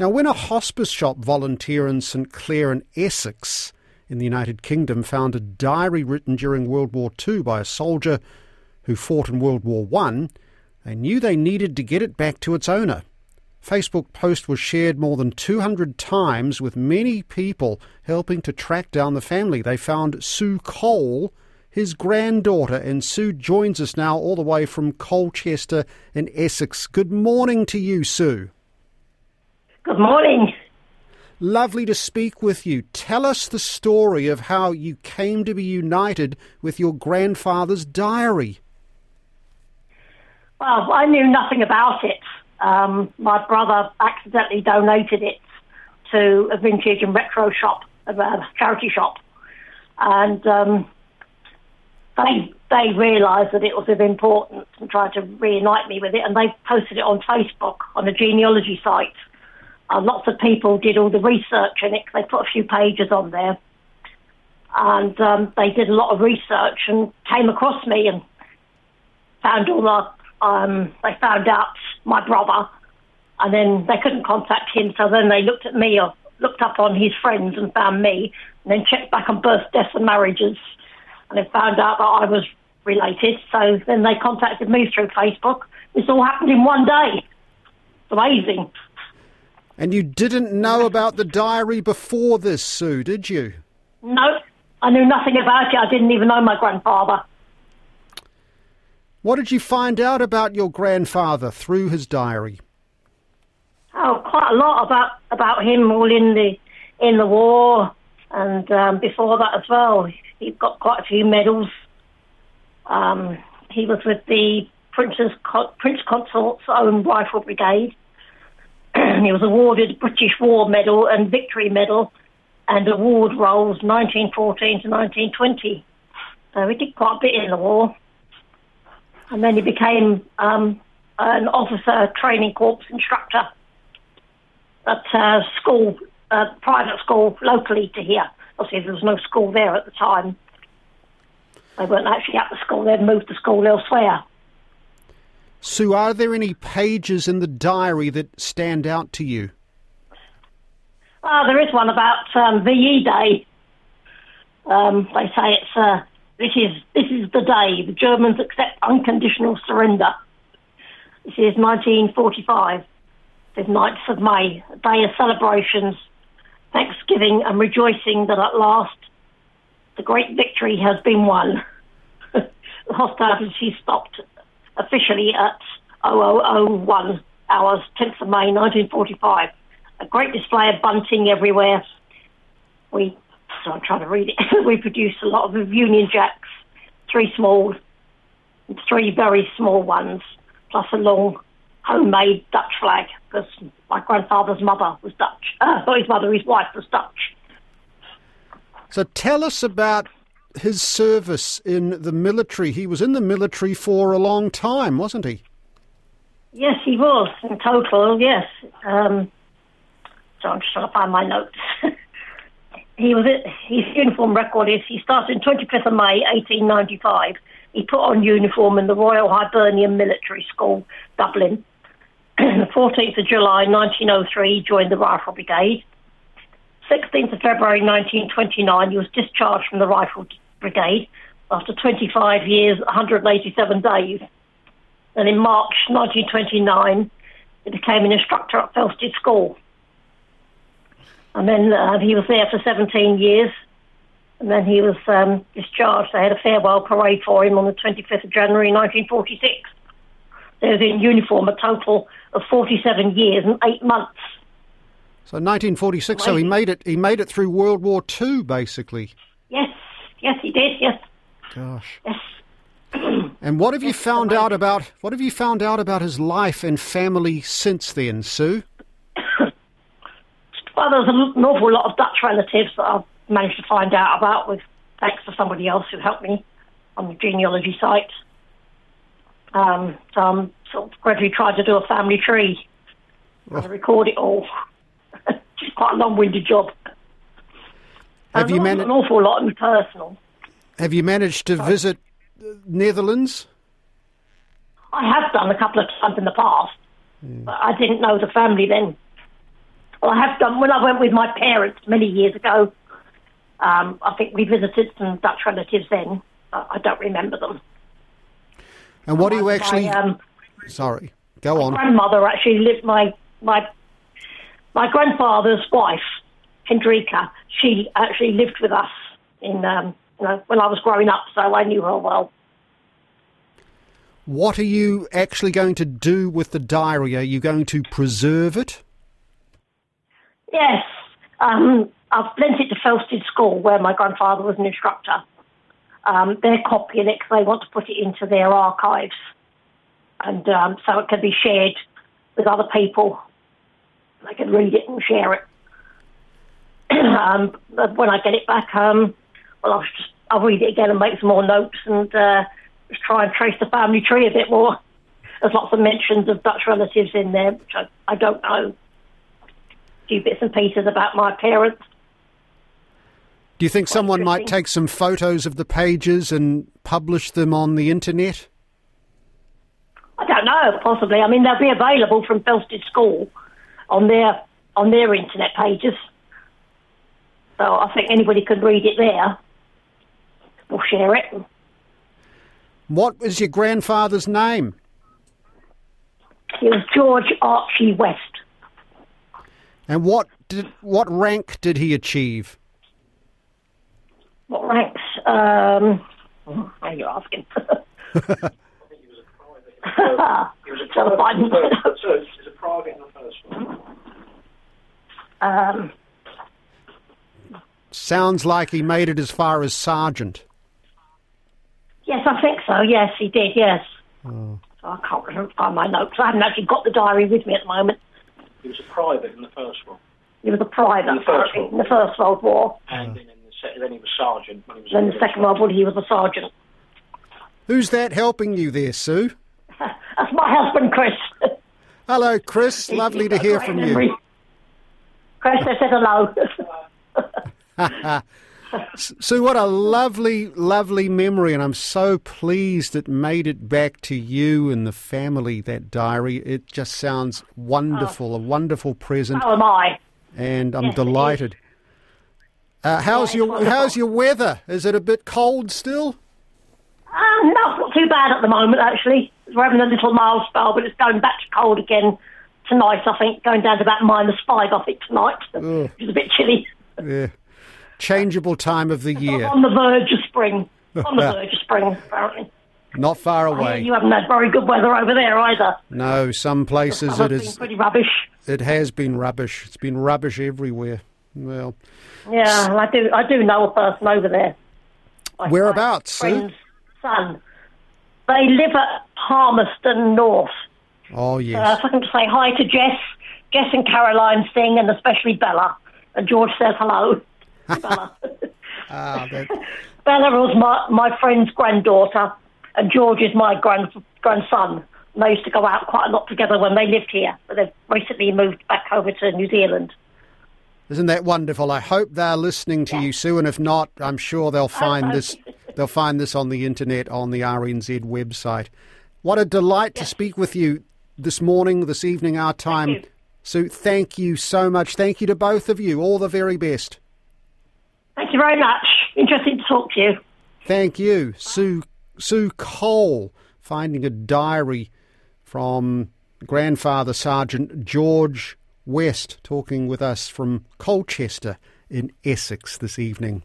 Now, when a hospice shop volunteer in St Clair in Essex in the United Kingdom found a diary written during World War II by a soldier who fought in World War I, they knew they needed to get it back to its owner. Facebook post was shared more than 200 times with many people helping to track down the family. They found Sue Cole, his granddaughter, and Sue joins us now all the way from Colchester in Essex. Good morning to you, Sue. Good morning. Lovely to speak with you. Tell us the story of how you came to be united with your grandfather's diary. Well, I knew nothing about it. Um, my brother accidentally donated it to a vintage and retro shop, a charity shop, and um, they they realised that it was of importance and tried to reunite me with it, and they posted it on Facebook on a genealogy site. Uh, lots of people did all the research in it. They put a few pages on there, and um, they did a lot of research and came across me and found all the um, they found out my brother, and then they couldn't contact him. So then they looked at me or looked up on his friends and found me, and then checked back on birth, deaths, and marriages, and they found out that I was related. So then they contacted me through Facebook. This all happened in one day. Amazing. And you didn't know about the diary before this, Sue, did you? No, I knew nothing about it. I didn't even know my grandfather. What did you find out about your grandfather through his diary? Oh, quite a lot about about him all in the in the war and um, before that as well. He got quite a few medals. Um, he was with the Prince's Prince Consort's own Rifle Brigade. He was awarded British War Medal and Victory Medal and award rolls 1914 to 1920. So he did quite a bit in the war and then he became um, an officer training corps instructor at a school, a private school locally to here. Obviously, there was no school there at the time. They weren't actually at the school; they'd moved the school elsewhere. Sue, are there any pages in the diary that stand out to you? Ah, there is one about um, VE Day. Um, they say it's uh, this is this is the day the Germans accept unconditional surrender. This is 1945, the 9th of May, a day of celebrations, thanksgiving, and rejoicing that at last the great victory has been won. the hostilities stopped officially at 0001 hours, 10th of May 1945. A great display of bunting everywhere. We so I'm trying to read it. we produced a lot of Union Jacks, three small, three very small ones, plus a long homemade Dutch flag, because my grandfather's mother was Dutch. Uh, his mother, his wife was Dutch. So tell us about his service in the military. He was in the military for a long time, wasn't he? Yes, he was in total. Yes. Um, so I'm just trying to find my notes. he was his uniform record is he started 25th of May 1895. He put on uniform in the Royal Hibernian Military School, Dublin. the 14th of July 1903, he joined the Rifle Brigade. 16th of February 1929, he was discharged from the Rifle Brigade after 25 years, 187 days. And in March 1929, he became an instructor at Felsted School. And then uh, he was there for 17 years. And then he was um, discharged. They had a farewell parade for him on the 25th of January 1946. He was in uniform a total of 47 years and eight months. So 1946. So he made it. He made it through World War II, basically. Yes, yes, he did. Yes. Gosh. Yes. and what have you found out about? What have you found out about his life and family since then, Sue? Well, there's an awful lot of Dutch relatives that I've managed to find out about with thanks to somebody else who helped me on the genealogy site. Um, so I'm sort of gradually trying to do a family tree and record it all. It's quite a long-winded job. Have and you managed an awful lot in personal? Have you managed to Sorry. visit Netherlands? I have done a couple of times in the past, mm. but I didn't know the family then. Well, I have done when I went with my parents many years ago. Um, I think we visited some Dutch relatives then. I, I don't remember them. And what do you My, actually? um, Sorry, go on. My grandmother actually lived. My my my grandfather's wife, Hendrika. She actually lived with us in um, you know when I was growing up, so I knew her well. What are you actually going to do with the diary? Are you going to preserve it? Yes, um, I've lent it to Felsted School where my grandfather was an instructor. Um, they're copying it because they want to put it into their archives, and um, so it can be shared with other people. They can read it and share it. um, but when I get it back, um, well, I'll just I'll read it again and make some more notes and uh, just try and trace the family tree a bit more. There's lots of mentions of Dutch relatives in there, which I, I don't know. A few bits and pieces about my parents. Do you think someone might take some photos of the pages and publish them on the internet? I don't know, possibly. I mean, they'll be available from Felsted School on their on their internet pages. So I think anybody could read it there or share it. What was your grandfather's name? It was George Archie West. And what did what rank did he achieve? What ranks? Um, oh, now you're asking. He was a So private, if I- so, so he a private in the first one. um, Sounds like he made it as far as sergeant. yes, I think so. Yes, he did. Yes. I can't remember find my notes. I haven't actually got the diary with me at the moment. He was a private in the first one, He was a private In the First in the First World War. and then in the se- then he was sergeant when he was. Then in the Second World War, he was a sergeant. Who's that helping you there, Sue? Husband, Chris. Hello, Chris. Lovely to hear from you. Chris, I said hello. Sue, what a lovely, lovely memory, and I'm so pleased it made it back to you and the family, that diary. It just sounds wonderful, a wonderful present, How am I? and I'm Yes, delighted. Uh, how's it's your wonderful. How's your weather? Is it a bit cold still? Um, no, not too bad at the moment, actually. We're having a little mild spell, but it's going back to cold again tonight, I think. Going down to about minus five, I think, tonight. Ugh. It's a bit chilly. Yeah. Changeable time of the year, On the verge of spring. On the verge of spring, apparently. not far away. you haven't had very good weather over there either. No, some places it been pretty rubbish. It has been rubbish. It's been rubbish everywhere. Well, Yeah, I do. I do know a person over there. My Whereabouts, Friend's son. They live at Palmerston North. oh Uh, yes. if I can say hi to Jess, Jess and Caroline sing, and especially Bella. And George says hello. Bella. Ah, that, Bella was my, my friend's granddaughter, and George is my grand, grandson. And they used to go out quite a lot together when they lived here, but they've recently moved back over to New Zealand. Isn't that wonderful? I hope they're listening to you, Sue, and if not, I'm sure they'll find this. They'll find this on the internet on the RNZ website. What a delight to speak with you this morning, this evening, our time. Sue, thank you so much. Thank you to both of you. All the very best. Thank you very much. Interesting to talk to you. Thank you, Sue. Sue Cole, finding a diary from grandfather Sergeant George West, talking with us from Colchester in Essex this evening.